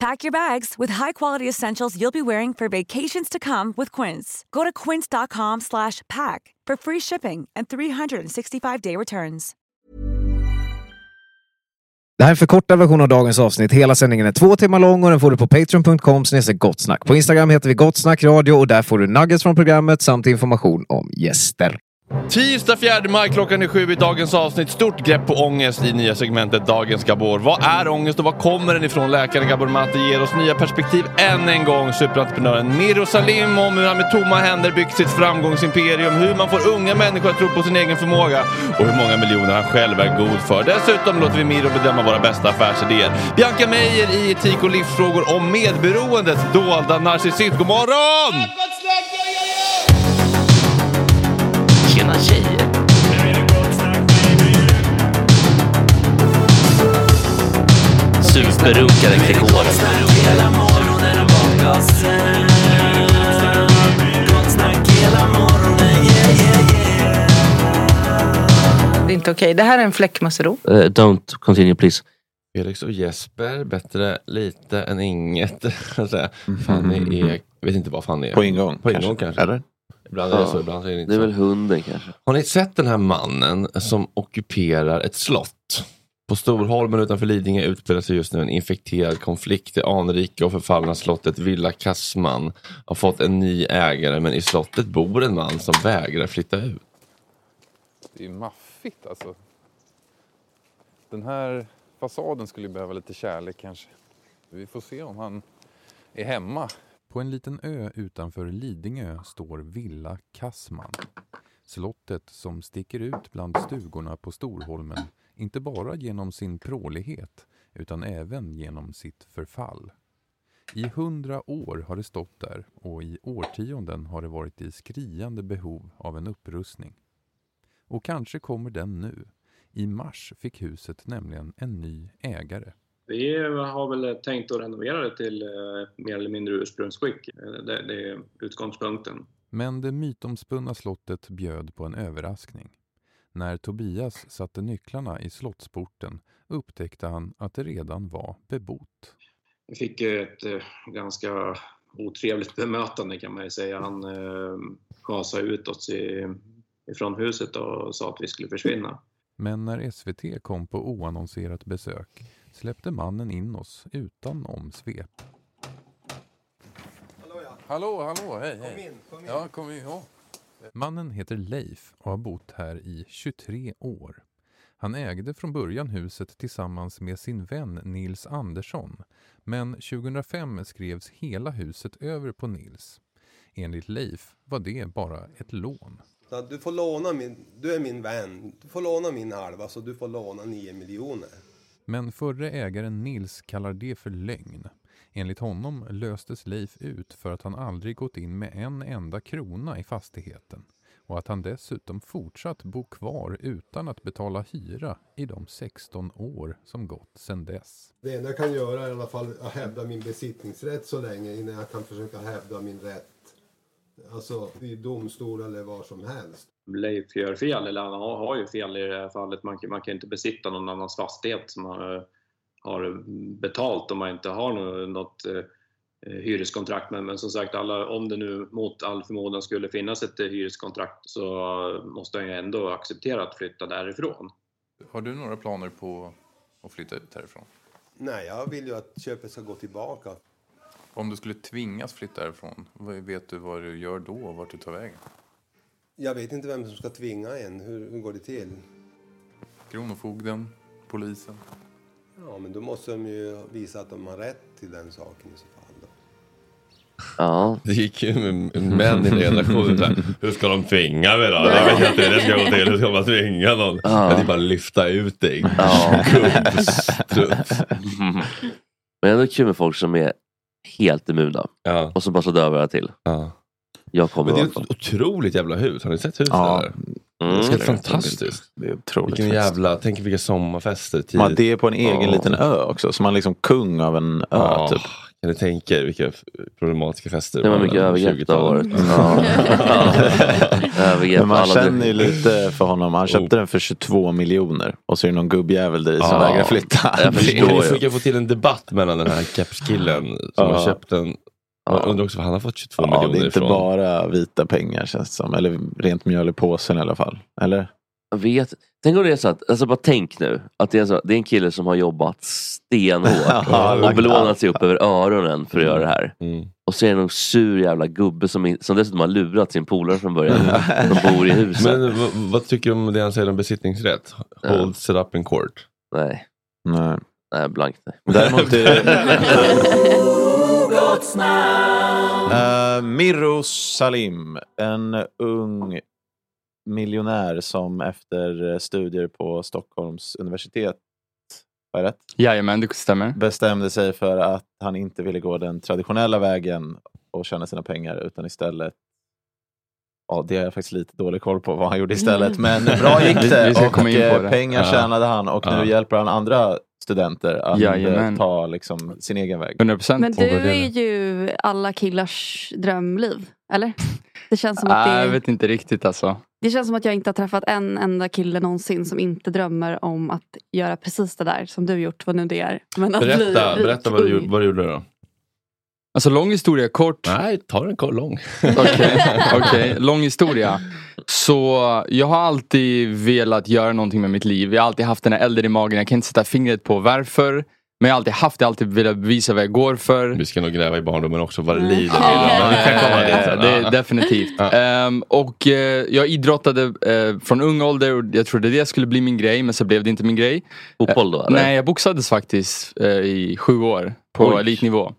Pack your bags with high-quality essentials you'll be wearing for vacations to come with Quince. Go to quince.com slash pack for free shipping and 365-day returns. Det här är en förkortad version av dagens avsnitt. Hela sändningen är två timmar lång och den får du på patreon.com gottsnack. På Instagram heter vi Gottsnackradio och där får du nuggets från programmet samt information om gäster. Tisdag 4 maj klockan är sju i dagens avsnitt. Stort grepp på ångest i nya segmentet Dagens Gabor. Vad är ångest och var kommer den ifrån? Läkaren Gabor Mate ger oss nya perspektiv än en gång. Superentreprenören Miro Salim om hur han med tomma händer byggt sitt framgångsimperium. Hur man får unga människor att tro på sin egen förmåga och hur många miljoner han själv är god för. Dessutom låter vi Miro bedöma våra bästa affärsidéer. Bianca Meijer i etik och livsfrågor om medberoendets dolda narcissism. God morgon! Tjena tjejer! Berunkade Gregor. Det är inte okej. Det här är en fläckmussero. Eh, don't continue please. Felix och Jesper, bättre lite än inget. Fanny är, vet inte vad Fanny är. På ingång, På ingång kanske. kanske. Eller? Ibland är det så, ibland är det inte Det är så. väl hunden kanske. Har ni sett den här mannen som ockuperar ett slott? På Storholmen utanför Lidingö utspelar sig just nu en infekterad konflikt. Det anrika och förfallna slottet Villa Kassman har fått en ny ägare men i slottet bor en man som vägrar flytta ut. Det är ju maffigt alltså. Den här fasaden skulle ju behöva lite kärlek kanske. Vi får se om han är hemma. På en liten ö utanför Lidingö står Villa Kassman. Slottet som sticker ut bland stugorna på Storholmen, inte bara genom sin prålighet utan även genom sitt förfall. I hundra år har det stått där och i årtionden har det varit i skriande behov av en upprustning. Och kanske kommer den nu. I mars fick huset nämligen en ny ägare. Vi har väl tänkt att renovera det till eh, mer eller mindre ursprungsskick. Eh, Det, det är utgångspunkten. Men det mytomspunna slottet bjöd på en överraskning. När Tobias satte nycklarna i slottsporten upptäckte han att det redan var bebott. Vi fick ett eh, ganska otrevligt bemötande kan man ju säga. Han eh, gasade ut oss i, ifrån huset och sa att vi skulle försvinna. Men när SVT kom på oannonserat besök släppte mannen in oss utan omsvep. Hallå, hallå, hej, hej. Kom in, kom in. Ja, kom in. Ja. Mannen heter Leif och har bott här i 23 år. Han ägde från början huset tillsammans med sin vän Nils Andersson. Men 2005 skrevs hela huset över på Nils. Enligt Leif var det bara ett lån. Du får låna min, du är min vän, du får låna min halva så du får låna 9 miljoner. Men förre ägaren Nils kallar det för lögn. Enligt honom löstes Leif ut för att han aldrig gått in med en enda krona i fastigheten och att han dessutom fortsatt bo kvar utan att betala hyra i de 16 år som gått sedan dess. Det enda jag kan göra är i alla fall att hävda min besittningsrätt så länge innan jag kan försöka hävda min rätt. Alltså i domstol eller var som helst. Leif gör fel, eller han har, ju fel i det här fallet. Man, kan- man kan inte besitta någon annans fastighet som man har betalt om man inte har nå- något eh, hyreskontrakt. Men, men som sagt, alla, om det nu mot all förmodan skulle finnas ett eh, hyreskontrakt så måste han ju ändå acceptera att flytta därifrån. Har du några planer på att flytta ut härifrån? Nej, jag vill ju att köpet ska gå tillbaka. Om du skulle tvingas flytta härifrån, vet du vad du gör då och vart du tar vägen? Jag vet inte vem som ska tvinga en. Hur, hur går det till? Kronofogden? Polisen? Ja, men då måste de ju visa att de har rätt till den saken i så fall. Då. Ja. Det gick ju med män i den generationen. så här, Hur ska de tvinga mig då? Jag vet inte hur det ska gå till. Hur ska man tvinga någon? Ja. Ja. Det är bara att lyfta ut dig. Ja. Gubbstrutt. Men ändå kul med folk som är helt immuna Ja. och så bara slår dövöra till. Ja. Jag kommer Men det är ett otroligt jävla hus. Har ni sett huset Ja. där? Mm. Det är är fantastiskt. Det är otroligt Vilken jävla, tänk vilka sommarfester tidigt. Man, det är på en egen Ja. liten ö också, så man är liksom kung av en ö Ja, typ. Kan du tänka er vilka problematiska fester Det var mycket övergrepp det har varit. 20-talet? Ja. Övergrepp Men man känner ju lite för honom. Han köpte den för 22 miljoner och så är det någon gubbjävel där i som Ja. vägrar flytta. Jag förstår. Vi försöker få till en debatt mellan den här kepskillen som har köpt den. Ja. Jag undrar också var han har fått 22 Ja, det miljoner är inte ifrån. bara vita pengar känns det som. Eller rent mjöl i påsen i alla fall. Eller? Jag vet. Tänk om det är så att, alltså bara tänk nu, att det är, så, det är en kille som har jobbat stenhårt och belånat sig upp över öronen för att göra det här. Mm. Och så är det någon sur jävla gubbe som, som dessutom har lurat sin polare från början. som bor i huset. Men vad, vad tycker du om det han säger om besittningsrätt? Hold set up in court. Nej, Nej. nej blankt nej. Däremot är Uh, Mirro Salim, en ung miljonär som efter studier på Stockholms universitet jag rätt? Jajamän, det stämmer. bestämde sig för att han inte ville gå den traditionella vägen och tjäna sina pengar utan istället Ja, det har jag faktiskt lite dålig koll på vad han gjorde istället. Men bra gick Vi- det vi ska och komma in på eh, det. pengar Ja. tjänade han och Ja. nu hjälper han andra studenter att Jajamän. eh, ta liksom, sin egen väg. 100%. Men du är ju alla killars drömliv, eller? Det känns som att Nej, jag det, vet inte riktigt alltså. det känns som att jag inte har träffat en enda kille någonsin som inte drömmer om att göra precis det där som du gjort, vad nu det är. Men att bli Berätta, berätta vad, du, vad du gjorde då. Alltså lång historia kort. Nej, ta den kort lång. Okej, okej. lång historia. Så jag har alltid velat göra någonting med mitt liv. Jag har alltid haft den här elden i magen. Jag kan inte sätta fingret på varför. Men jag har alltid haft det, alltid velat bevisa vad jag går för. Vi ska nog gräva i barndomen också, vad det lider till. Det, Ja. definitivt. Ehm, och eh, jag idrottade eh, från ung ålder och jag trodde det skulle bli min grej men så blev det inte min grej. Fotboll då, eller? Nej, jag boxades faktiskt i sju år på Oj. elitnivå.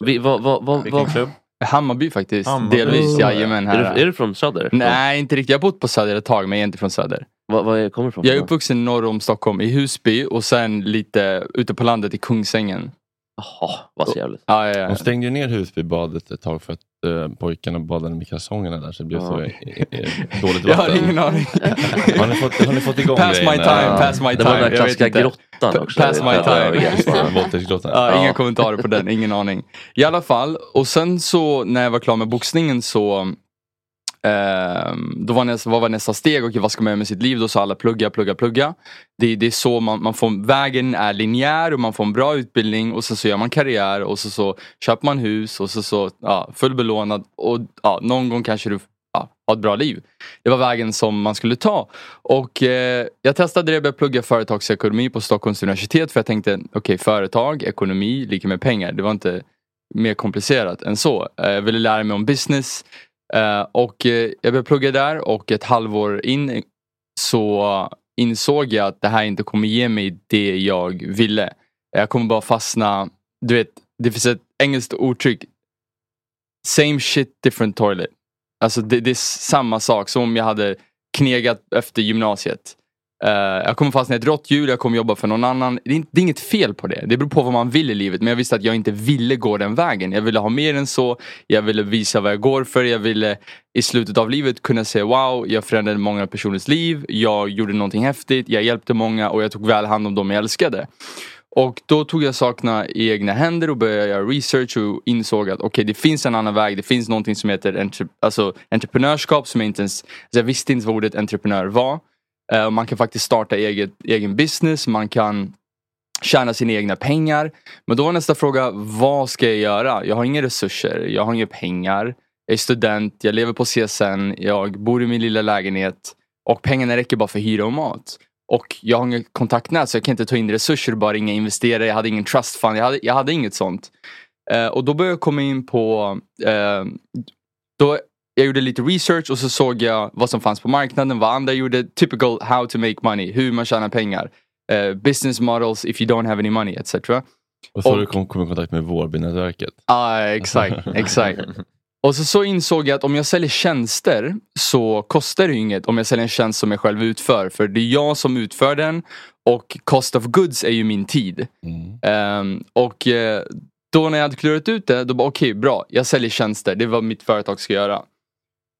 Vi, vad, vad, vad, Vilken vad, klubb? Hammarby faktiskt, Hammarby. delvis. Oh. Jajamän. Är Här. du- är du från Söder? Nej, inte riktigt. Jag har bott på Söder ett tag men jag är inte från Söder. Vad, vad är, kommer du ifrån? Jag är uppvuxen norr om Stockholm, i Husby och sen lite ute på landet i Kungsängen. Jaha, vad så jävligt. Ja, ja, ja. De stängde ju ner Husbybadet ett tag för att eh, pojkarna badade med kalsongerna där så det blev Ja. så i, i, dåligt Jag har vatten. ingen aning. har, ni fått, har ni fått igång Pass my time, pass my Det var time. den där klassiska grottan också. Pass my Ja, time. ja, Våldtäktsgrottan. Ja, Ja. Inga kommentarer på den, ingen aning. I alla fall, och sen så när jag var klar med boxningen så ehm, då var nästa, vad var nästa steg? Okej, vad ska man göra med sitt liv? Då sa alla plugga, plugga, plugga. Det, det är så man, man får, vägen är linjär och man får en bra utbildning och så, så gör man karriär och så, så köper man hus och så, så ja, fullbelånad och ja, någon gång kanske du ja, har ett bra liv. Det var vägen som man skulle ta. Och eh, jag testade det, jag började plugga företagsekonomi på Stockholms universitet för jag tänkte, okej företag, ekonomi, lika med pengar. Det var inte mer komplicerat än så. Eh, jag ville lära mig om business Eh, och eh, jag började plugga där och ett halvår in så insåg jag att det här inte kommer ge mig det jag ville. Jag kommer bara fastna, du vet, det finns ett engelskt uttryck Same shit different toilet. Alltså det, det är samma sak som om jag hade knegat efter gymnasiet. Uh, jag kommer fastna i ett rått hjul, jag kommer jobba för någon annan. Det är, inte, det är inget fel på det. Det beror på vad man vill i livet. Men jag visste att jag inte ville gå den vägen. Jag ville ha mer än så. Jag ville visa vad jag går för. Jag ville i slutet av livet kunna säga wow, jag förändrade många personers liv. Jag gjorde någonting häftigt. Jag hjälpte många och jag tog väl hand om dem jag älskade. Och då tog jag sakerna i egna händer och började göra research och insåg att okej det finns en annan väg. Det finns någonting som heter entre, alltså, entreprenörskap som jag inte ens, alltså jag visste inte vad ordet entreprenör var. Eh, man kan faktiskt starta eget, egen business, man kan tjäna sina egna pengar. Men då var nästa fråga, vad ska jag göra? Jag har inga resurser, jag har inga pengar. Jag är student, jag lever på CSN, jag bor i min lilla lägenhet och pengarna räcker bara för hyra och mat. Och jag har inget kontaktnät så jag kan inte ta in resurser, bara inga investerare, jag hade ingen trust fund, jag hade, jag hade inget sånt. Eh, och då började jag komma in på, eh, då jag gjorde lite research och så såg jag vad som fanns på marknaden, vad andra gjorde, typical how to make money, hur man tjänar pengar. Eh, business models if you don't have any money etc. Och så har du kom, kommit i kontakt med Vårbynätverket. Ja, exakt. exakt. Och så, så insåg jag att om jag säljer tjänster så kostar det inget om jag säljer en tjänst som jag själv utför. För det är jag som utför den och cost of goods är ju min tid. Ehm, och eh, då när jag hade klurat ut det, då bara okej bra, jag säljer tjänster, det är vad mitt företag ska göra.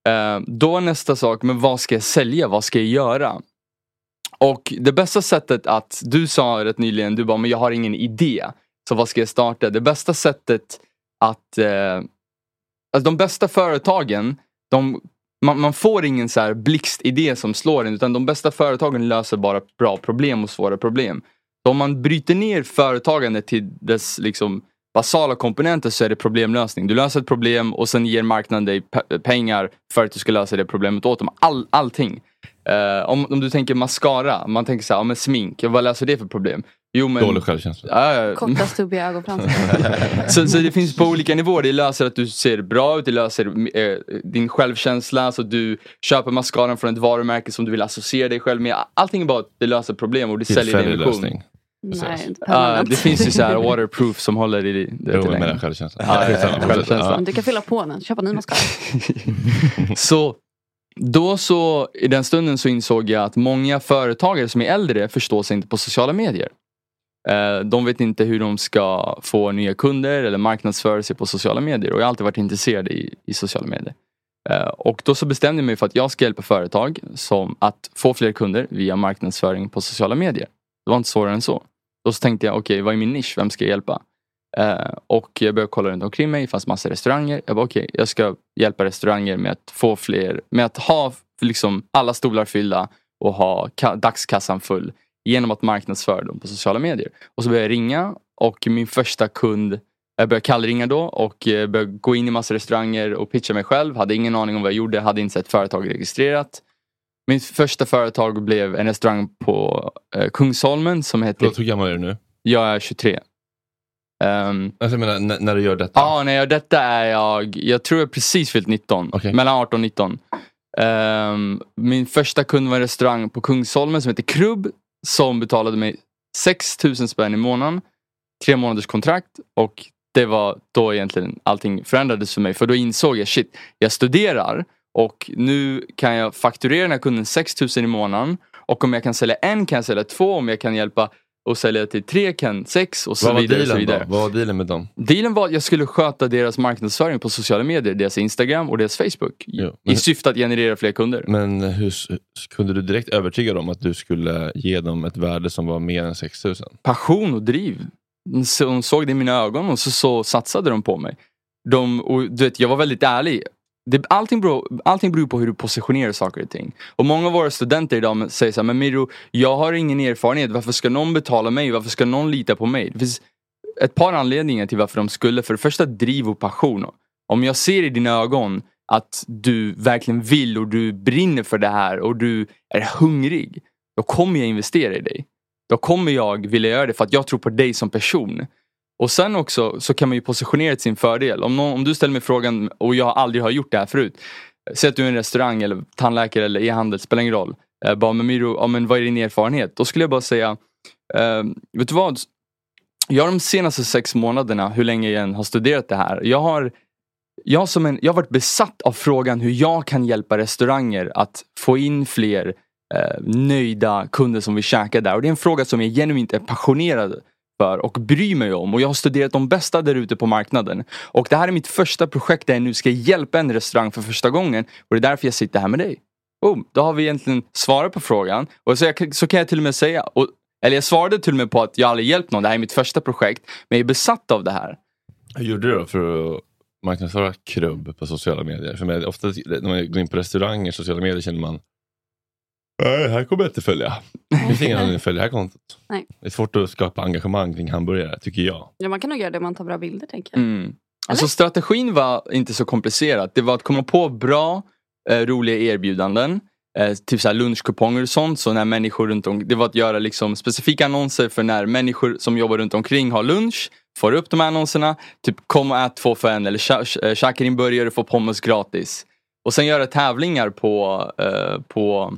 Då då nästa sak, men vad ska jag sälja, vad ska jag göra? Och det bästa sättet att, du sa rätt nyligen, du bara, men jag har ingen idé. Så vad ska jag starta? Det bästa sättet att, eh, alltså de bästa företagen, de, man, man får ingen så här blixtidé som slår en, utan de bästa företagen löser bara bra problem och svåra problem. Så om man bryter ner företagandet till dess liksom basala komponenter så är det problemlösning. Du löser ett problem och sen ger marknaden dig pe- pengar för att du ska lösa det problemet åt dem. All, allting. Eh, om, om du tänker mascara, man tänker så här, ja, men smink, vad löser det för problem? Jo, men, Dålig självkänsla. Ja. Korta stubbiga ögonfransar. så, så det finns på olika nivåer. Det löser att du ser bra ut, det löser eh, din självkänsla. Så du köper mascaran från ett varumärke som du vill associera dig själv med. Allting är bara att det löser problem och det säljer din vision. Nej, inte permanent. det finns ju så här waterproof som håller i det Jo, länge. menar självkänsla. Ja, ja, ja, Skitsamma, självkänsla. Men Du kan fylla på den, köpa ny mascara. Så då så, i den stunden så insåg jag att många företagare som är äldre förstår sig inte på sociala medier. Eh, De vet inte hur de ska få nya kunder eller marknadsföra sig på sociala medier och jag har alltid varit intresserad i, i sociala medier. Eh, Och då så bestämde jag mig för att jag ska hjälpa företag som att få fler kunder via marknadsföring på sociala medier. Det var inte svårare än så. Och så tänkte jag, okej vad är min nisch? Vem ska jag hjälpa? Eh, och jag började kolla runt omkring mig, det fanns massa restauranger. Jag bara okej, jag ska hjälpa restauranger med att få fler, med att ha liksom alla stolar fyllda och ha dagskassan full genom att marknadsföra dem på sociala medier. Och så började jag ringa och min första kund, jag började kallringa då och eh, började gå in i massa restauranger och pitcha mig själv. Hade ingen aning om vad jag gjorde, hade inte sett företag registrerat. Mitt första företag blev en restaurang på eh, Kungsholmen som heter... Förlåt, hur gammal är du nu? Jag är 23. Um, alltså, jag menar, när du gör detta? Ja, när jag gör detta är jag, jag tror jag precis fyllt 19. Mellan 18 och 19. Ehm, min första kund var en restaurang på Kungsholmen som heter Krubb. Som betalade mig 6000 spänn i månaden. Tre månaders kontrakt. Och det var då egentligen allting förändrades för mig. För då insåg jag, shit, jag studerar. Och nu kan jag fakturera den här kunden 6000 i månaden. Och om jag kan sälja en kan jag sälja två. Om jag kan hjälpa och sälja till tre kan sex och så Vad var vidare. dealen vidare. Vad var dealen med dem? Dealen var att jag skulle sköta deras marknadsföring på sociala medier, deras Instagram och deras Facebook. I, men- i syfte att generera fler kunder. Men hur kunde du direkt övertyga dem att du skulle ge dem ett värde som var mer än 6000? Passion och driv. Så De såg det i mina ögon och så, så satsade de på mig. De, och, du vet, jag var väldigt ärlig. Det, allting, beror, allting beror på hur du positionerar saker och ting. Och många av våra studenter idag säger så här, men Miro, jag har ingen erfarenhet. Varför ska någon betala mig? Varför ska någon lita på mig? Det finns ett par anledningar till varför de skulle. För det första driv och passion. Om jag ser i dina ögon att du verkligen vill och du brinner för det här och du är hungrig. Då kommer jag investera i dig. Då kommer jag vilja göra det för att jag tror på dig som person. Och sen också så kan man ju positionera till sin fördel. Om, någon, om du ställer mig frågan och jag aldrig har gjort det här förut. Säg att du är en restaurang eller tandläkare eller e-handel, spelar ingen roll. Eh, bara, men Miro, ja, men vad är din erfarenhet? Då skulle jag bara säga, eh, vet du vad? Jag har de senaste sex månaderna, hur länge jag än har studerat det här. Jag har, jag som en, jag har varit besatt av frågan hur jag kan hjälpa restauranger att få in fler eh, nöjda kunder som vill käka där. Och det är en fråga som jag genuint är passionerad för och bryr mig om. Och jag har studerat de bästa där ute på marknaden. Och det här är mitt första projekt där jag nu ska hjälpa en restaurang för första gången. Och det är därför jag sitter här med dig. Oh, då har vi egentligen svarat på frågan. Och så, jag, så kan jag till och med säga, och, eller jag svarade till och med på att jag aldrig hjälpt någon. Det här är mitt första projekt. Men jag är besatt av det här. Hur gjorde du då för att marknadsföra krubb på sociala medier? För mig, ofta när man går in på restauranger, sociala medier känner man Nej, här kommer jag inte följa. Det finns ingen anledning att följa det här kontot. Nej. Det är svårt att skapa engagemang kring hamburgare, tycker jag. Ja, man kan nog göra det om man tar bra bilder tänker jag. Mm. Alltså strategin var inte så komplicerat. Det var att komma på bra, eh, roliga erbjudanden. Eh, typ så här lunchkuponger och sånt. Så när människor runt om, det var att göra liksom specifika annonser för när människor som jobbar runt omkring har lunch. Får upp de här annonserna. Typ kom och ät två för en eller eh, käka din burgare och få pommes gratis. Och sen göra tävlingar på, eh, på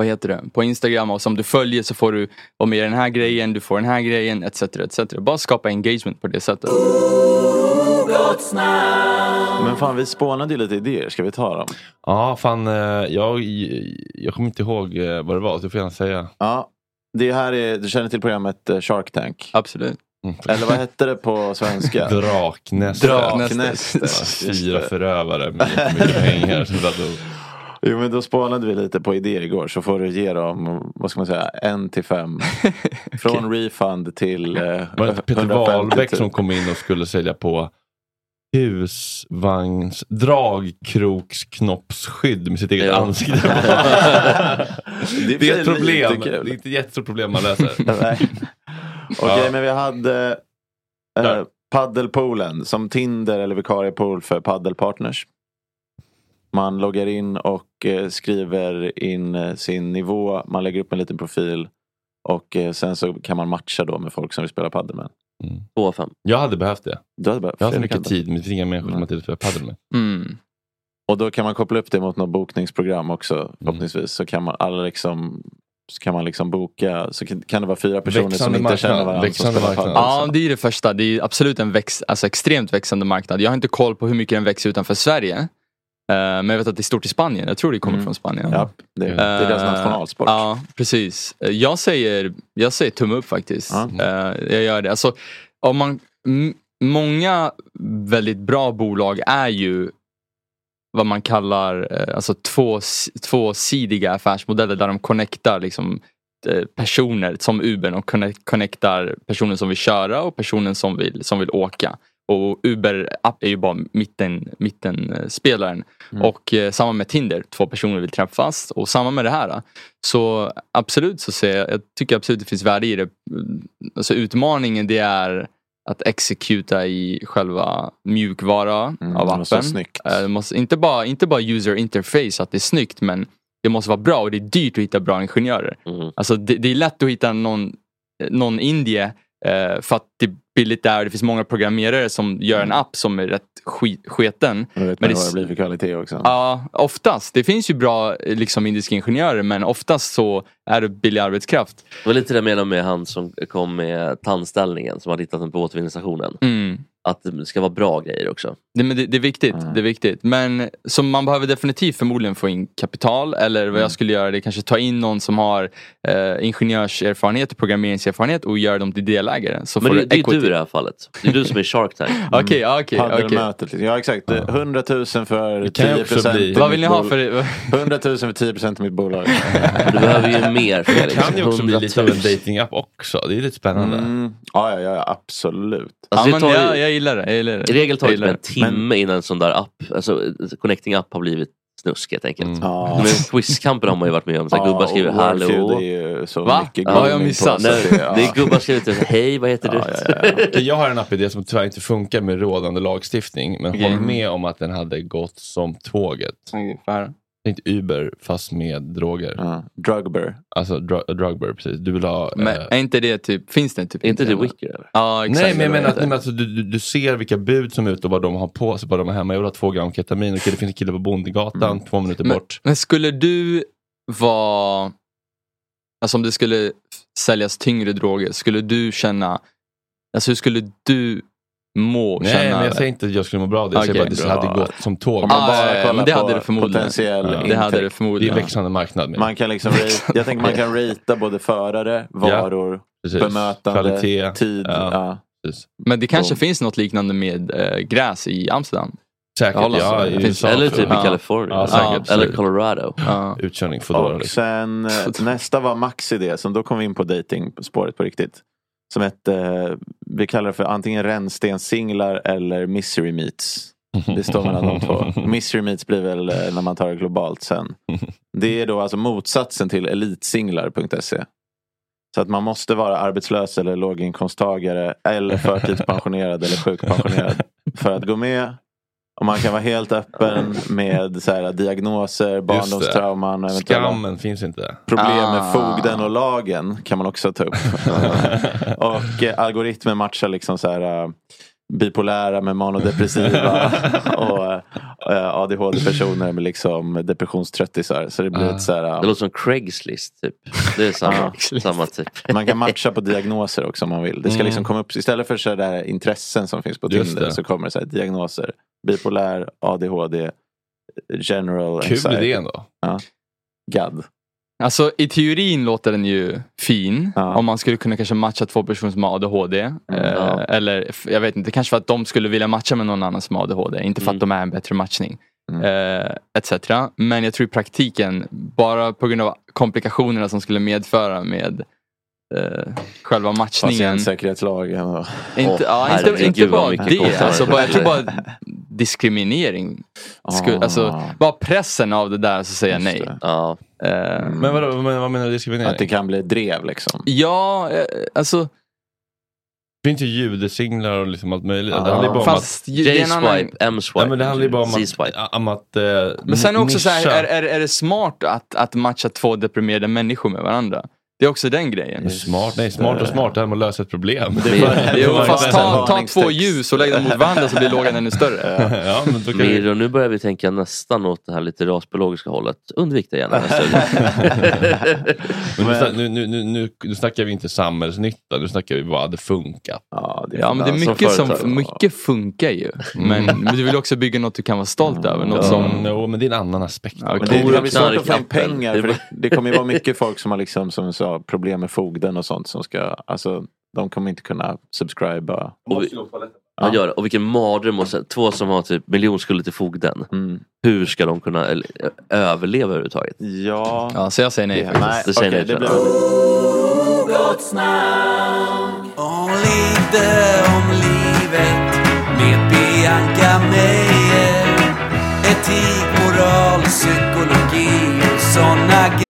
vad heter det, på Instagram och som du följer så får du vara med i den här grejen, du får den här grejen etc. etc. Bara skapa engagement på det sättet. Men fan, vi spånade ju lite idéer. Ska vi ta dem? Ja, fan, eh, jag, jag kommer inte ihåg eh, vad det var, så du får gärna säga. Ja, det här är, du känner till programmet eh, Shark Tank? Absolut. Eller vad hette det på svenska? Draknästet. Draknästet. Fyra förövare med jättemycket pengar. Jo men då spånade vi lite på idéer igår så får du ge dem, vad ska man säga, en till fem. Från refund till eh, Var det Peter 150 Wahlbeck 000. som kom in och skulle sälja på husvagns dragkroksknoppsskydd med sitt eget Ja. ansikte. Det det, är ett problem. Det är inte jättestort problem man läser. Nej. Okej Ja. men vi hade eh, paddelpoolen som Tinder eller vikariepool för paddelpartners. Man loggar in och eh, skriver in eh, sin nivå. Man lägger upp en liten profil. Och eh, sen så kan man matcha då med folk som vill spela padel med. Två av fem. Jag hade behövt det. Du hade behövt Jag har så mycket hade. tid men det finns inga människor som har tid att spela padel med. Mm. Och då kan man koppla upp det mot något bokningsprogram Mm. också förhoppningsvis. Så kan man alla liksom så kan man liksom boka, så kan det vara fyra personer som Växande inte marknad, känner varandra som växande spelar marknad. Ja, det är det första. Det är absolut en väx, alltså extremt växande marknad. Jag har inte koll på hur mycket den växer utanför Sverige. Eh, men jag vet att det är stort i Spanien. Jag tror det kommer från Spanien. Mm. Ja, det, det är deras Eh, nationalsport. Ja, precis. Eh, Jag säger, jag säger tumme upp faktiskt. Eh, jag gör det. Alltså, om man, många väldigt bra bolag är ju vad man kallar alltså två, tvåsidiga affärsmodeller där de connectar liksom personer som Uber och connect- connectar personen som vill köra och personen som vill, som vill åka. Och Uber app är ju bara mitten, mitten eh, spelaren. Mm. Och eh, samma med Tinder, två personer vill träffas. Och samma med det här. Så absolut så ser jag, jag tycker absolut det finns värde i det. Alltså utmaningen det är att exekuta i själva mjukvara av Mm, det måste appen. Eh, Det måste, inte, bara, inte bara user interface, att det är snyggt men det måste vara bra och det är dyrt att hitta bra ingenjörer. Mm. Alltså det, det är lätt att hitta någon, någon indie eh, för att det billigt där. Det finns många programmerare som gör en app som är rätt skit, sketen. Då vet Men det- vad det blir för kvalitet också. Ja, oftast. Det finns ju bra eh, liksom, indiska ingenjörer men oftast så är det billig arbetskraft. Det var lite det jag menade med han som kom med tandställningen som hade hittat den på återvinningsstationen. Mm. Att det ska vara bra grejer också. Det, men det, det är viktigt. Det är viktigt. Men så man behöver definitivt förmodligen få in kapital eller vad jag skulle göra det är kanske ta in någon som har eh, ingenjörserfarenhet och programmeringserfarenhet och göra dem till delägare. Så Men får det, det är equity. du i det här fallet. Det är du som är Shark Tank. Okej, ja, okej. Ja exakt. 100 000 för Det kan ju 10 också procent. Vad vill ni ha för... 100 000 för 10 procent av mitt bolag. Du behöver ju mer Det Felix. kan ju också bli 100 lite 000. av en datingapp också. Det är lite spännande. Mm. Ja, ja, ja, absolut. Alltså, ja, det men ju- jag, jag gillar det. Jag gillar det. I regel tar det typ en timme innan en sån där app, alltså connecting app har blivit snusk helt enkelt. Mm. Ja. Men quizkampen har man ju varit med om, så här, gubbar skriver hallå. är ju så Va? mycket Ja, jag missat. Nej, det- det är gubbar skriver till hej vad heter du? Ja, ja, ja, Jag har en appidé som tyvärr inte funkar med rådande lagstiftning. Men Okej. håll med om att den hade gått som tåget. Ungefär. Tänk Uber fast med droger. Ja. Drugber. Alltså dr- drugber, precis. Du vill ha... Men eh, är inte det typ, finns det typ Är inte det? Wicker eller? Ja, exakt. Nej men jag menar att men alltså, du, du, du ser vilka bud som är ute och vad de har på sig, vad de har hemma. Jag vill ha två gram ketamin. Okej det finns en kille på Bondegatan, två minuter Men, bort. men skulle du vara, alltså om det skulle säljas tyngre droger, skulle du känna, alltså hur skulle du må? Nej känna men jag säger inte att jag skulle må bra av det. Jag säger Okej, bara att det bra. hade gått som tåg. Ah, bara ja, ja, men det hade det förmodligen. potentiell Ja. Det hade det Det är förmodligen. växande marknad. Med. Man kan liksom rate, jag tänker man kan ratea både förare, varor, Precis. bemötande, Kvalitet. tid. Ja. Ja. Men det kanske Boom. finns något liknande med eh, gräs i Amsterdam. Säkert, Holland, ja. så. finns- Eller typ i. Kalifornien. Ja, säkert. Eller Colorado. Ja. Utkörning, Foodora. Och Liksom. sen eh, nästa var Max idé, som då kom vi in på dating-spåret på riktigt. Som hette, eh, vi kallar det för antingen rännstenssinglar eller misery meets. Det står mellan de två. Misery meets blir väl eh, när man tar det globalt sen. Det är då alltså motsatsen till elitsinglar.se. Så att man måste vara arbetslös eller låginkomsttagare eller förtidspensionerad eller sjukpensionerad för att gå med. Och man kan vara helt öppen med så här, diagnoser, barndomstrauman och Skammen finns inte. problem med Ah. fogden och lagen kan man också ta upp. och eh, algoritmer matchar liksom så här eh, bipolära med manodepressiva och eh, ADHD-personer med liksom depressionströttisar. Så det blir Ah. ett så här, Det låter som Craigslist typ. Det är samma, samma typ. man kan matcha på diagnoser också om man vill. Det ska Mm. liksom komma upp, istället för så där intressen som finns på Just Tinder det. så kommer det så här diagnoser. Bipolär, ADHD, general Kul anxiety. idé ändå. GAD. Alltså i teorin låter den ju fin. Ja. Om man skulle kunna kanske matcha två personer som har ADHD. eh, ja. Eller jag vet inte, kanske för att de skulle vilja matcha med någon annan som har ADHD. Inte för Mm. att de är en bättre matchning. Mm. Eh, etc. Men jag tror i praktiken, bara på grund av komplikationerna som skulle medföra med eh, själva matchningen. Patientsäkerhetslagen. Och... Inte, Åh, ja, inte, inte bara det. Alltså, bara, jag tror bara diskriminering. Skulle, Ah. alltså, bara pressen av det där så säger jag nej. Ja. Eh, Men vad vad menar du diskriminering? Att det kan bli drev liksom. Ja, eh, alltså Det finns ju judesinglar och liksom allt möjligt. Ja. Det handlar ju bara om att... fast annan... J-swipe, M-swipe, Ja, men det handlar ju bara om C-swipe. att, om att eh, Men sen också så här, nischa. är, är, är det smart att, att matcha två deprimerade människor med varandra? Det är också den grejen. Smart, nej smart och smart, det här med att lösa ett problem. Det är bara- Jo, bara fast ta, ta två ljus och lägg dem mot varandra så blir lågan ännu större. ja, men då. Mirro, nu börjar vi tänka nästan åt det här lite rasbiologiska hållet. Undvik det gärna. Men nu, nu, nu, nu, nu, nu snackar vi inte samhällsnytta, nu snackar vi vad hade funkat. Ja, det är Ja men det är som mycket som, företag. mycket funkar ju. Men, men du vill också bygga något du kan vara stolt över. Något Ja, som, no, men det är en annan aspekt. Ja, Men det, det kan bli svårt Knark att få in appen. pengar. Det För var- det, det kommer ju vara mycket folk som har liksom, som du sa, problem med fogden och sånt som ska, alltså de kommer inte kunna subscriba. Och vi, Han gör det. Och vilken mardröm. Och sen, två som har typ miljonskulder till fogden. Hur ska de kunna eller, överleva överhuvudtaget? Ja. Ja, så jag säger nej faktiskt. Nej, Det säger okej, nej, det blir om lite om livet med Bianca Meijer Etik, moral, psykologi och såna grejer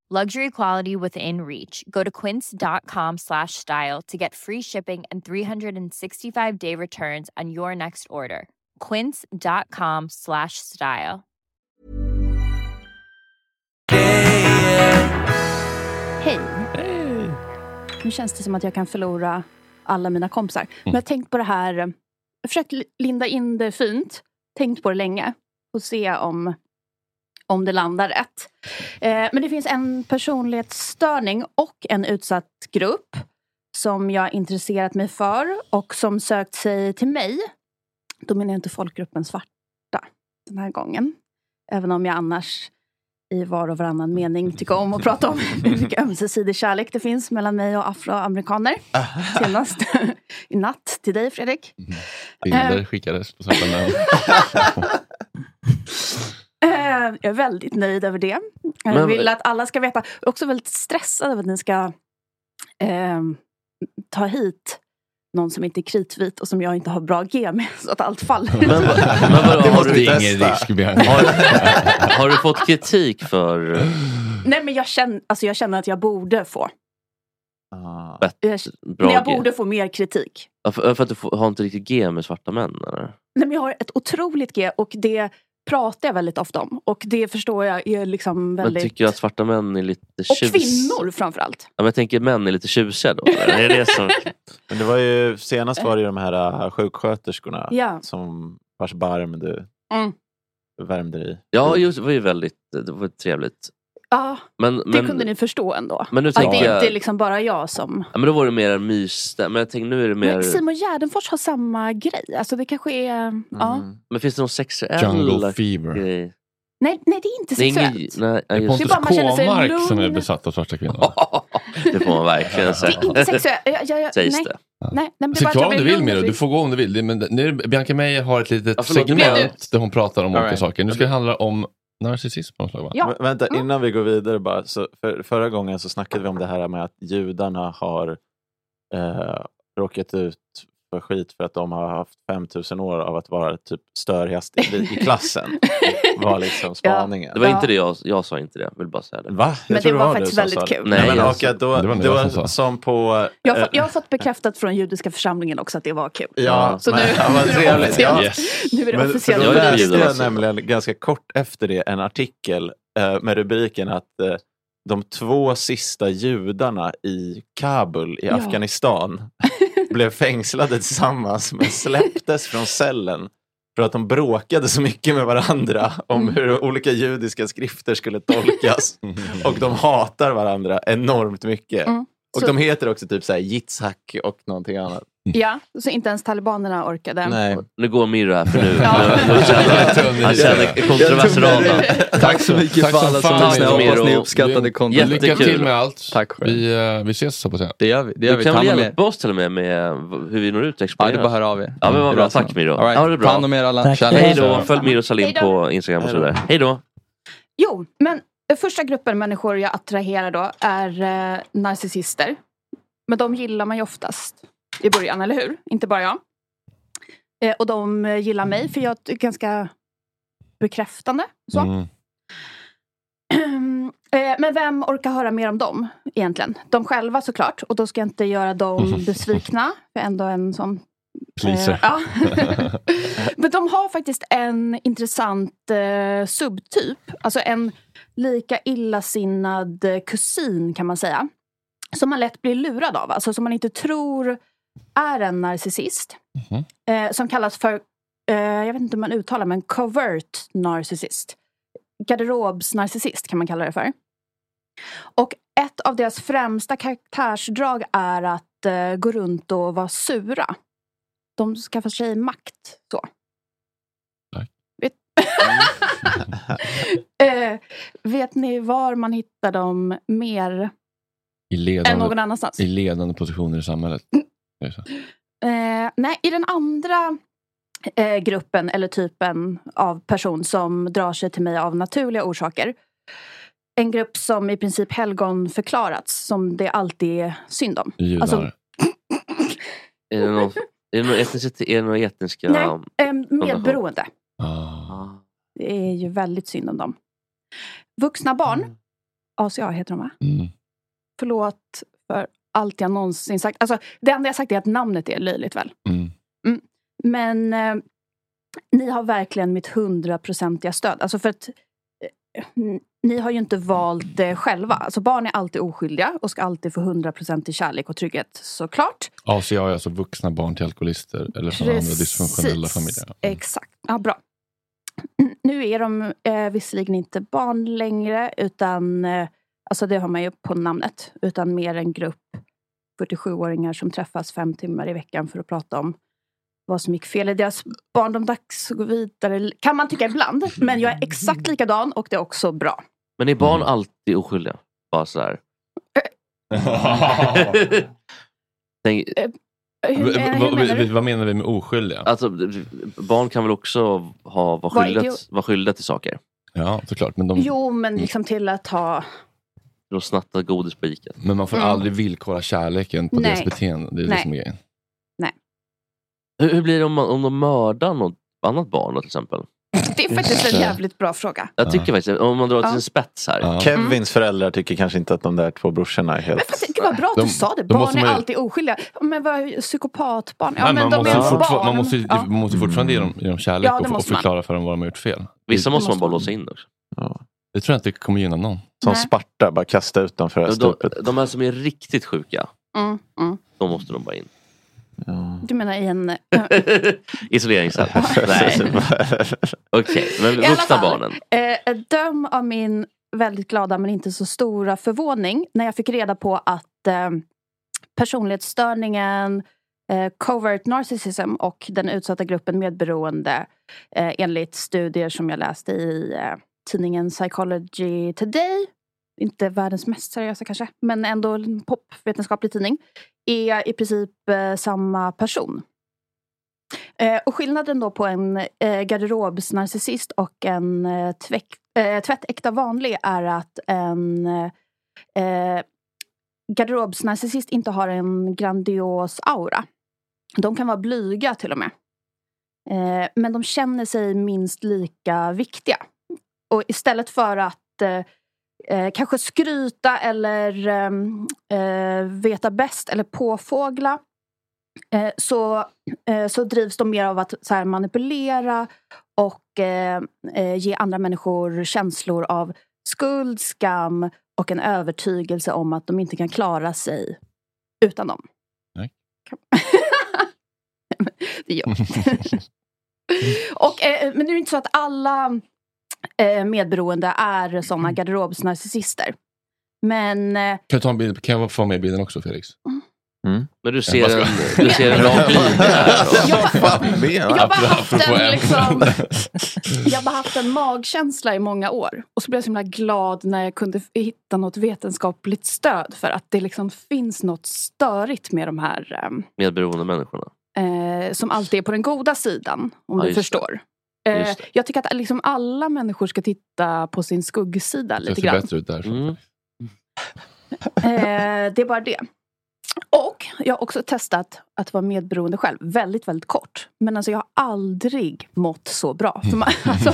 Luxury quality within reach. Go to quince.com slash style to get free shipping and 365 day returns on your next order. Quince.com slash style. Hej. Nu känns det som att jag kan förlora alla mina kompisar. Men jag har tänkt på det här. Jag har försökt linda in det fint. Tänkt på det länge. Och se om, om det landar rätt. Eh, men det finns en personlighetsstörning och en utsatt grupp. Som jag intresserat mig för och som sökt sig till mig. Då menar jag inte folkgruppen svarta den här gången. Även om jag annars i var och varannan mening tycker om att prata om hur mycket ömsesidig kärlek det finns mellan mig och afroamerikaner. Senast i natt till dig Fredrik. Bilder Eh, skickades på män. eh, jag är väldigt nöjd över det. Jag Men- vill att alla ska veta. Jag är också väldigt stressad över att ni ska eh, ta hit någon som inte är kritvit och som jag inte har bra G med så att allt faller. Men, vad- men vadå, har, du, Det är ingen risk, har, har du fått kritik för Nej men jag känner, alltså jag känner att jag borde få. bett, Jag, bra men jag G? borde få mer kritik. Ja, För, för att du får, har inte riktigt G med svarta män eller? Nej, men jag har ett otroligt G och det pratar jag väldigt ofta om. Och det förstår jag är liksom Men väldigt... tycker du att svarta män är lite Och tjus... kvinnor framförallt. Ja, men jag tänker män är lite tjusiga då. är det som... Men det var ju, senast var det ju de här äh, sjuksköterskorna Ja. som vars barm du Mm. värmde dig i. Ja, just, det var ju väldigt det var trevligt. Ja, Men, det men, kunde ni förstå ändå. Men nu att det tänker inte jag- är liksom bara jag som... ja, men då var det mer en mys. Men jag tänker nu är det mer... Men Simon Gärdenfors har samma grej. Alltså det kanske är... Ja. Mm. Men finns det någon sexuell Jungle fever. grej? Nej, nej, det är inte Det är sexuellt. ingen- nej, ja, Det är Pontus bara man känner sig Kåmark som är besatt av svarta kvinnor. det får man verkligen säga. Det är inte sexuellt. Jag, jag, jag, Sägs nej. det. Nej, nej, men det jag om du vill med det. Du får gå om du vill. Men nu Bianca Meijer har ett litet Ja, förlåt. segment Men där hon pratar om All olika right. saker. Nu ska det handla om narcissism på något slag va? Ja. Vä- Vänta, innan vi går vidare bara. Så för, förra gången så snackade vi om det här med att judarna har eh, råkat ut för skit för att de har haft 5000 år av att vara typ störigast i, i klassen. var liksom spaningen. Det var inte det jag, jag sa inte det. Jag vill bara säga det. Va? Jag Men det var faktiskt väldigt det. kul. Nej, men, jag och att då, Det det var var, nog jag som som på... Jag, har eh, fått, jag har fått bekräftat från judiska församlingen också att det var kul. Ja, Så men, nu, ja, vad trevligt. Ja. Yes. nu är det Men officiellt. då Jag läste jag nämligen ganska kort efter det en artikel eh, med rubriken att eh, de två sista judarna i Kabul i Ja. Afghanistan blev fängslade tillsammans men släpptes från cellen för att de bråkade så mycket med varandra om Mm. hur olika judiska skrifter skulle tolkas. och de hatar varandra enormt mycket. Mm. Och Så- de heter också typ så här Yitzhak och någonting annat. Ja, så inte ens talibanerna orkade. Nu går Mirro här för nu. Ja. han känner kontroversraden. Tack så mycket för alla som lyssnar. Jag hoppas ni uppskattade content. Lycka till med allt. Tack själv. Vi, eh, vi ses så på säga. Det gör vi. Det gör Du vi. kan väl hjälpa oss till och med med hur vi når ut och Ja, exponera. det bara höra av er. Ja men vad bra, tack right. Ja, det bra. Ta hand om er alla. Hej då, följ Miro Salim på Instagram och så vidare. Hej då. Jo, men eh, första gruppen människor jag attraherar då är eh, narcissister. Men de gillar man ju oftast i början, eller hur? Inte bara jag. Eh, och de gillar mig för jag är ganska bekräftande. Så. Mm. Eh, Men vem orkar höra mer om dem egentligen? De själva såklart. Och då ska jag inte göra dem besvikna. Jag är ändå en sån... Pleaser. Eh, ja. Men de har faktiskt en intressant eh, subtyp. Alltså en lika illasinnad eh, kusin kan man säga. Som man lätt blir lurad av. Alltså som man inte tror är en narcissist. Eh, som kallas för, eh, jag vet inte hur man uttalar men covert narcissist. Garderobsnarcissist kan man kalla det för. Och ett av deras främsta karaktärsdrag är att eh, gå runt och vara sura. De skaffar sig makt. Så. Vet, eh, vet ni var man hittar dem mer I ledande, än någon annanstans? I ledande positioner i samhället. Så? Eh, nej, i den andra eh, gruppen eller typen av person som drar sig till mig av naturliga orsaker. En grupp som i princip helgon förklarats, som det alltid är synd om. Judar. Alltså, Är det någon, är det någon etnicitet, är det någon etniska... nej, eh, medberoende. Ah. Det är ju väldigt synd om dem. Vuxna barn, ACA heter de va? Mm. Förlåt för allt jag någonsin sagt. Alltså, det enda jag sagt är att namnet är löjligt väl? Mm. Mm. Men eh, ni har verkligen mitt hundraprocentiga stöd. Alltså för att eh, ni har ju inte valt det själva. Alltså barn är alltid oskyldiga och ska alltid få hundraprocentig kärlek och trygghet såklart. ACA är alltså vuxna barn till alkoholister eller från andra dysfunktionella familjer. Exakt. Ja, bra. Nu är de eh, visserligen inte barn längre utan eh, Alltså det har man ju på namnet. Utan mer en grupp 47-åringar som träffas fem timmar i veckan för att prata om vad som gick fel i deras barndom, dags och gå vidare. Kan man tycka ibland. Men jag är exakt likadan och det är också bra. Men är barn alltid oskyldiga? Bara så här. Tänk, Hur, eh, hur menar v- du? Vad menar vi med oskyldiga? Alltså, barn kan väl också ha, vara, skyldiga, vara skyldiga till saker? Ja, såklart. Men, de, Jo, men liksom till att ha... De snattar godis på Ica. men man får Mm. aldrig villkora kärleken på Nej. deras beteende. Det är Nej. det som är grejen. Hur, hur blir det om, man, om de mördar något annat barn då, till exempel? Det är faktiskt en jävligt bra fråga. Jag tycker faktiskt om man drar till Ja. en spets här. Kevins föräldrar tycker kanske inte att de där två brorsorna är helt... Fast, gud vad bra att De- du sa det. Barn är man ju- alltid oskyldiga. Men vad är psykopatbarn? Ja, Nej, men man, de måste är barn. man måste, ju- Ja. man måste fortfarande ge dem, ge dem kärlek Ja, och, och måste man. förklara för dem vad de har gjort fel. Vissa måste man bara låsa in också. Det tror jag inte kommer gynna någon. Som Sparta, bara kasta ut dem för det här De, de, stupet. de här som är riktigt sjuka, Mm, mm. de måste de bara in. Du menar i en... Isoleringscell. Nej. Okej, men I alla vuxna barnen. Eh, döm av min väldigt glada men inte så stora förvåning när jag fick reda på att eh, personlighetsstörningen eh, covert narcissism och den utsatta gruppen medberoende eh, enligt studier som jag läste i eh, tidningen Psychology Today inte världens mest seriösa kanske, men ändå en popvetenskaplig tidning, är i princip eh, samma person. Eh, och skillnaden då på en eh, garderobsnarcissist och en eh, tväck, eh, tvättäkta vanlig är att en eh, garderobsnarcissist inte har en grandios aura. De kan vara blyga till och med. Eh, men de känner sig minst lika viktiga. Och istället för att eh, eh, kanske skryta eller ehm, eh, veta bäst eller påfågla eh, så, eh, så drivs de mer av att så här, manipulera och eh, ge andra människor känslor av skuld, skam och en övertygelse om att de inte kan klara sig utan dem. Nej. det gör och, Men det är inte så att alla medberoende är sådana garderobsnarcissister. Men eh, Kan, jag ta en bild? kan jag få med bilden också Felix? Mm. Men du ser en, du ser en rak linje här. Jag har bara haft Apropå en, ämnen. liksom, jag bara haft en magkänsla i många år. Och så blev jag så himla glad när jag kunde hitta något vetenskapligt stöd för att det liksom finns något störigt med de här ehm, Medberoende människorna. eh, som alltid är på den goda sidan. Om Ja, du förstår. Eh, det. jag tycker att liksom alla människor ska titta på sin skuggsida Det lite ser grann. bättre ut därifrån. Mm. Eh, det är bara det. Och jag har också testat att vara medberoende själv. Väldigt, väldigt kort. Men alltså jag har aldrig mått så bra. Man, alltså,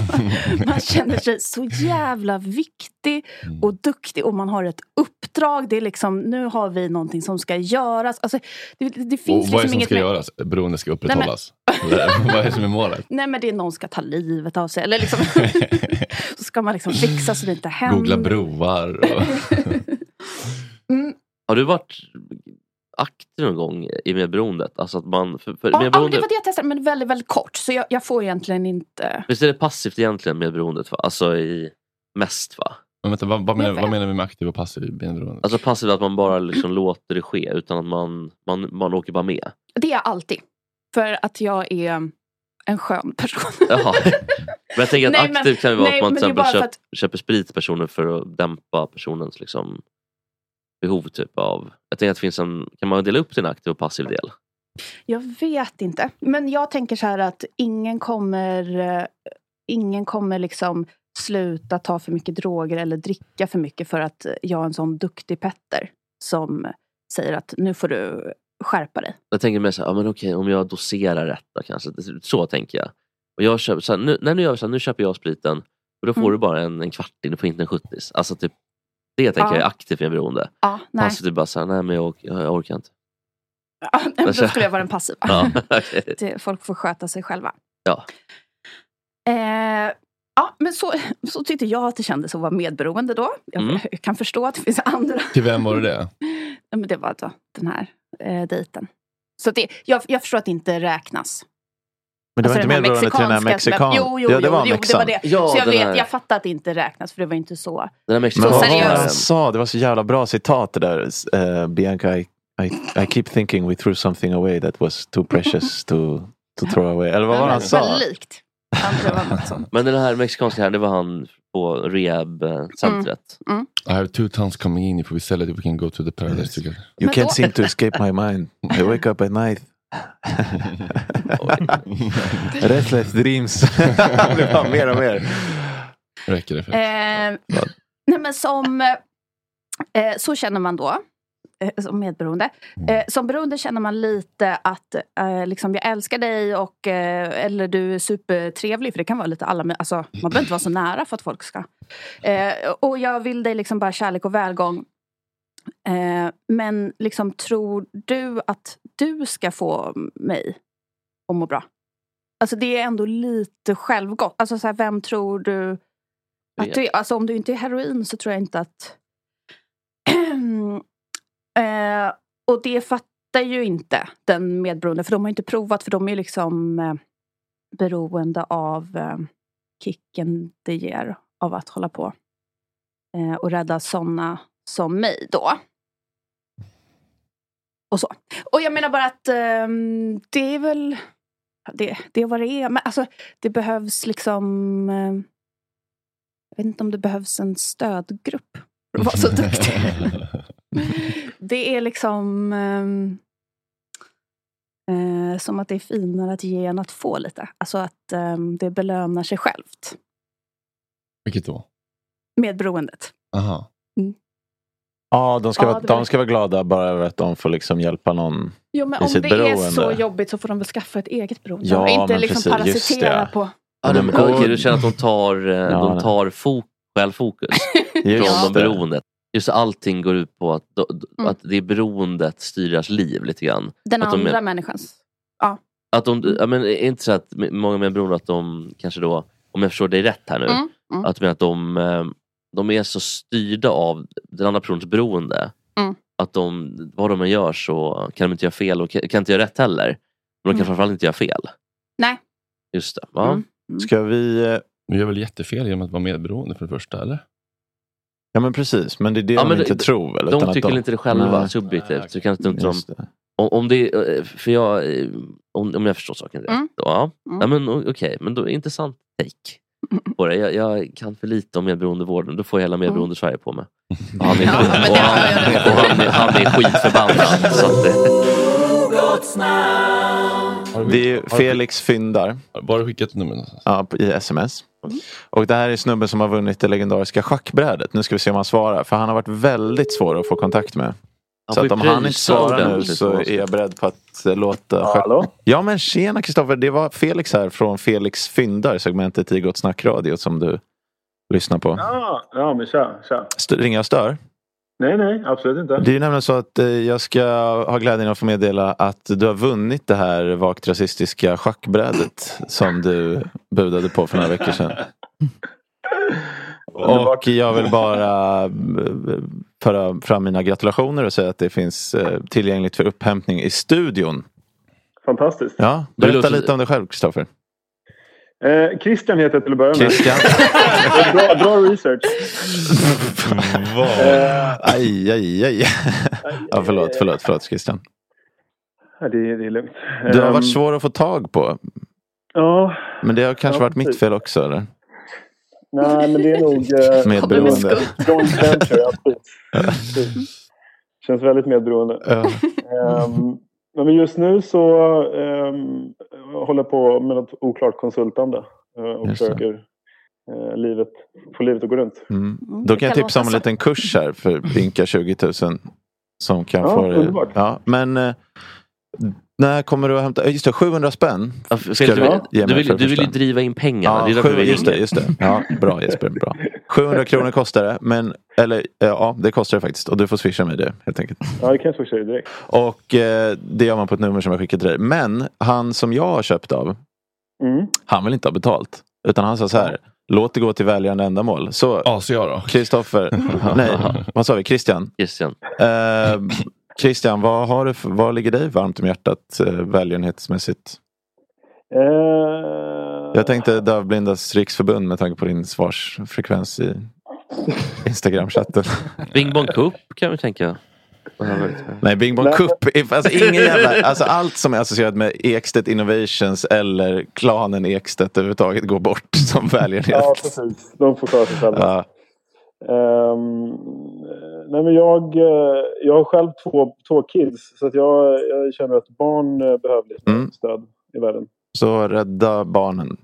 man känner sig så jävla viktig och duktig och man har ett uppdrag. Det är liksom, nu har vi någonting som ska göras. Alltså, det, det Och finns vad är det liksom som ska mer- göras? Beroende ska upprätthållas? Eller vad är det som är målet? Nej men det är någon ska ta livet av sig. Eller liksom, så ska man liksom fixa så det inte händer. Googla broar. Och... Mm. Har du varit aktiv någon gång i medberoendet? Alltså att man, för, för Ja, ja, medberoende, det var det jag testade, men väldigt, väldigt kort. Så jag, jag får egentligen inte... Visst är det passivt egentligen medberoendet? Va? Alltså i mest va? Men vänta, vad, vad, menar, vad menar vi med aktiv och passiv medberoende? Alltså passivt att man bara liksom låter det ske utan att man, man, man åker bara med. Det är jag alltid. För att jag är en skön person. Jaha. Men jag tänker att Nej, men- aktivt kan ju vara nej, att man men till exempel bara köp, för köper sprit till personen för att dämpa personens liksom, behov. Typ av, jag tänker att det finns en, kan man dela upp till en aktiv och passiv del? Jag vet inte. Men jag tänker så här att ingen kommer, eh, ingen kommer liksom sluta ta för mycket droger eller dricka för mycket för att jag är en sån duktig Petter som säger att nu får du skärpa dig. Jag tänker mer så här, ja, men okej, om jag doserar rätt då kanske. Så tänker jag. Och jag köper, så här, nu, när nu gör vi så här, nu köper jag spriten och då får Mm. du bara en, en kvarting, du får inte en 70 Alltså typ, det tänker Ja. jag är aktivt medberoende. Ja, nej. Passivt är bara så här, nej men jag, jag, jag orkar inte. Ja, men då skulle jag vara den passiva. Ja, okej. Det- Folk får sköta sig själva. ja. Eh, ja, men så, så tyckte jag att det kändes att vara medberoende då. Jag, Mm. jag kan förstå att det finns andra. Till vem var det det? Ja, men det var då den här eh, dejten. Så det, jag, jag förstår att det inte räknas. Men det var Alltså inte medberoende till den här mexikan? Jo, jo, ja, det jo, var jo, det var det. Ja, så jag vet, här- jag fattar att det inte räknas för det var inte så. Den här Men vad seriöst. han sa? Det var så jävla bra citat det där. Eh, Bianca, I, I, I keep thinking we threw something away that was too precious to, to throw away. Eller vad var det han sa? Väldigt likt. Men den här mexikanska här, det var han på rehabcentret. Mm. I have two tons coming in if we sell it we can go to the paradise together. You can't seem to escape my mind. I wake up at night. Restless dreams. det bara mer och mer. Räcker det för Eh, nej men som, eh, så känner man då. Eh, som medberoende. Eh, som beroende känner man lite att eh, liksom, jag älskar dig och eh, eller du är supertrevlig. För det kan vara lite alla, alltså, man behöver inte vara så nära för att folk ska. Eh, och jag vill dig liksom bara kärlek och välgång. Eh, men liksom tror du att du ska få mig att må bra? Alltså det är ändå lite självgott. Alltså så här, vem tror du att du, alltså om du inte är heroin så tror jag inte att... eh, och det fattar ju inte den medberoende för de har inte provat för de är liksom eh, beroende av eh, kicken det ger av att hålla på eh, och rädda sådana som mig då. Och så. Och jag menar bara att ehm, det är väl det, det är vad det är. Men alltså det behövs liksom eh, jag vet inte om det behövs en stödgrupp för att vara så duktig. det är liksom ehm, eh, som att det är finare att ge än att få lite. Alltså att det belönar sig självt. Vilket då? Medberoendet. Aha. Ja, de ska, Ja, vara, det var- de ska vara glada bara över att de får liksom hjälpa någon Jo men i om sitt det beroende. är så jobbigt så får de väl skaffa ett eget beroende. Ja, och inte men liksom precis, just parasitera det. på... Ja, de, men- okej, du känner att de tar, eh, Ja, de tar fok, självfokus från de det. beroendet. Just allting går ut på att, då- Mm. att det är beroendet styr deras liv lite grann. Den att de andra är, människans. Ja. att de, ja, men är det inte så att många med beroende att de kanske då, om jag förstår dig rätt här nu, Mm, mm. att, menar att de, eh, de är så styrda av den andra personens beroende. Mm. Att de, vad de än gör så kan de inte göra fel och kan, kan inte göra rätt heller. Men de kan Mm. framförallt inte göra fel. Nej. Just det. Ja. Mm. Ska vi... eh, Du gör väl jättefel genom att vara medberoende för det första, eller? Ja men precis, men det är det Ja, de inte de- tror väl? De utan att tycker väl inte det själva Nej. subjektivt. Så kanske inte de, om, om det är- för jag, eh, om, om jag förstår saken rätt. Mm. Då, ja. Mm. ja men okej, men då intressant take på det. Jag, jag kan för lite om medberoendevården. Då får hela medberoende Sverige på mig. Och han är, Ja, och har jag han, och han, är- han är skitförbannad. Så att, Det är Felix Fyndar. Bara skickat ett nummer någonstans. Ja, i sms. Och det här är snubben som har vunnit det legendariska schackbrädet. Nu ska vi se om han svarar. För han har varit väldigt svår att få kontakt med. Så att om han inte svarar nu så är jag beredd på att eh, låta... Hallå? Ja men tjena Kristoffer, det var Felix här från Felix Fyndar, segmentet i Gott Snack Radio som du lyssnar på. Ja, ja men tja, tja. Ringer jag stör? Nej, nej, absolut inte. Det är ju nämligen så att eh, jag ska ha glädjen att få meddela att du har vunnit det här vagt rasistiska schackbrädet som du budade på för några veckor sedan. Och jag vill bara eh, föra fram mina gratulationer och säga att det finns eh, tillgängligt för upphämtning i studion. Fantastiskt. Ja, berätta låter- lite om dig själv Kristoffer. Eh, Christian heter jag till att börja med. Christian. bra, bra research. Eh, Aj, aj, aj. Ja, förlåt, förlåt, förlåt Christian. det, är- det är lugnt. Du har Ehm, varit svår att få tag på. Ja, Men det har kanske Ja, varit mitt fel också eller? Nej men det är nog... Eh, Medberoende. Joint venture, ja, precis. Känns väldigt medberoende. Ja. Ehm, men just nu så um, håller jag på med något oklart konsultande. eh, och Just försöker eh, livet, få livet att gå runt. Mm. Då kan jag kan tipsa om en liten kurs här för ynka 20 000. Som kan Ja, få underbart. Ja, men eh, när kommer du att hämta? Just det, 700 spänn. Ska ska du, du ge du, mig vill, du vill ju driva in pengarna. Ja, sju, just det, just det. Ja, bra Jesper, bra. 700 kronor kostar det, men eller ja, det kostar det faktiskt. Och du får swisha mig det helt enkelt. Ja, det kan jag swisha dig direkt. Och eh, det gör man på ett nummer som jag skickar till dig. Men han som jag har köpt av, Mm. han vill inte ha betalt. Utan han sa så här, låt det gå till välgörande ändamål. Så ACA då? Kristoffer, nej, vad sa vi? Christian? Christian. Eh, Christian, vad, har du vad ligger dig varmt om hjärtat eh, välgörenhetsmässigt? Eh, Jag tänkte Dövblindas riksförbund med tanke på din svarsfrekvens i Instagram-chatten. Bing Bong Cup kan vi tänka. Nej, Bing Bong. Cup. Alltså, ingen jävla, alltså, allt som är associerat med Ekstedt Innovations eller klanen Ekstedt överhuvudtaget går bort som välgörenhet. Ja, precis. De får klara sig själva. Ja. Ehm, nej, men jag, eh, jag har själv två, två kids. Så att jag, jag känner att barn eh, behöver lite Mm. stöd i världen. Så rädda barnen.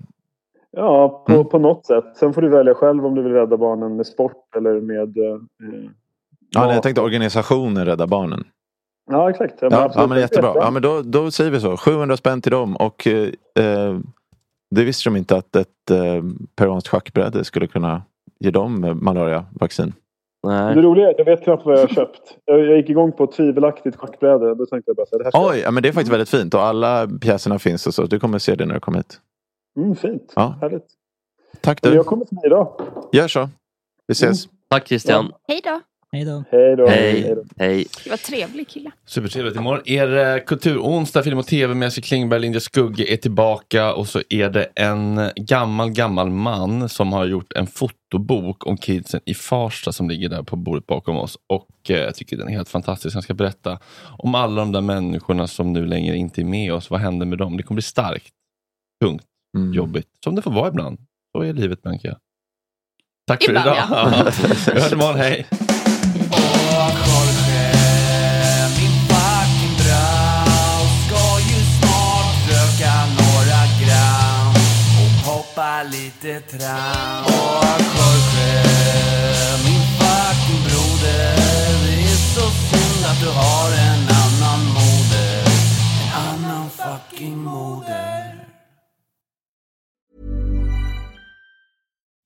Ja, på, Mm. på något sätt. Sen får du välja själv om du vill rädda barnen med sport eller med... eh, Ja, nej, jag tänkte organisationen Rädda Barnen. ja exakt. Ja, Ja, absolut. ja men jättebra. Ja, men då, då säger vi så. 700 spänn till dem. Och eh, eh, det visste de inte att ett eh, peruanskt schackbräde skulle kunna ge dem eh, malariavaccin. Det roliga är att jag vet knappt vad jag har köpt. Jag, jag gick igång på ett tvivelaktigt schackbräde. Då tänkte jag bara så här, det här Oj, ja, men det är faktiskt väldigt fint. Och alla pjäserna finns och så. Du kommer se det när du kommer hit. Mm, fint. Ja. Härligt. Tack du. jag kommer förbi idag. Gör så. Vi ses. Tack Christian. Hej då. Hej då. Hej då. Hej. Hej. Det var trevlig kille. Supertrevligt. Imorgon är det kulturonsdag, film och tv med Eskil Klingberg, Linda Skugge är tillbaka och så är det en gammal, gammal man som har gjort en fotobok om kidsen i Farsta som ligger där på bordet bakom oss. Och eh, jag tycker den är helt fantastisk. Han ska berätta om alla de där människorna som nu längre inte är med oss. Vad händer med dem? Det kommer bli starkt, tungt, Mm. jobbigt. Som det får vara ibland. Så är livet, Bianca. Tack för idag. ja. Vi hörs imorgon, hej! Lite tram. Och Jorge, min fucking broder, det är så synd att du har en annan moder. En annan fucking moder.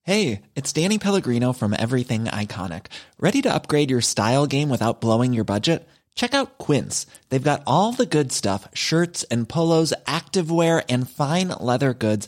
Hey, it's Danny Pellegrino from Everything Iconic. Ready to upgrade your style game without blowing your budget? Check out Quince. They've got all the good stuff shirts and polos, activewear, and fine leather goods,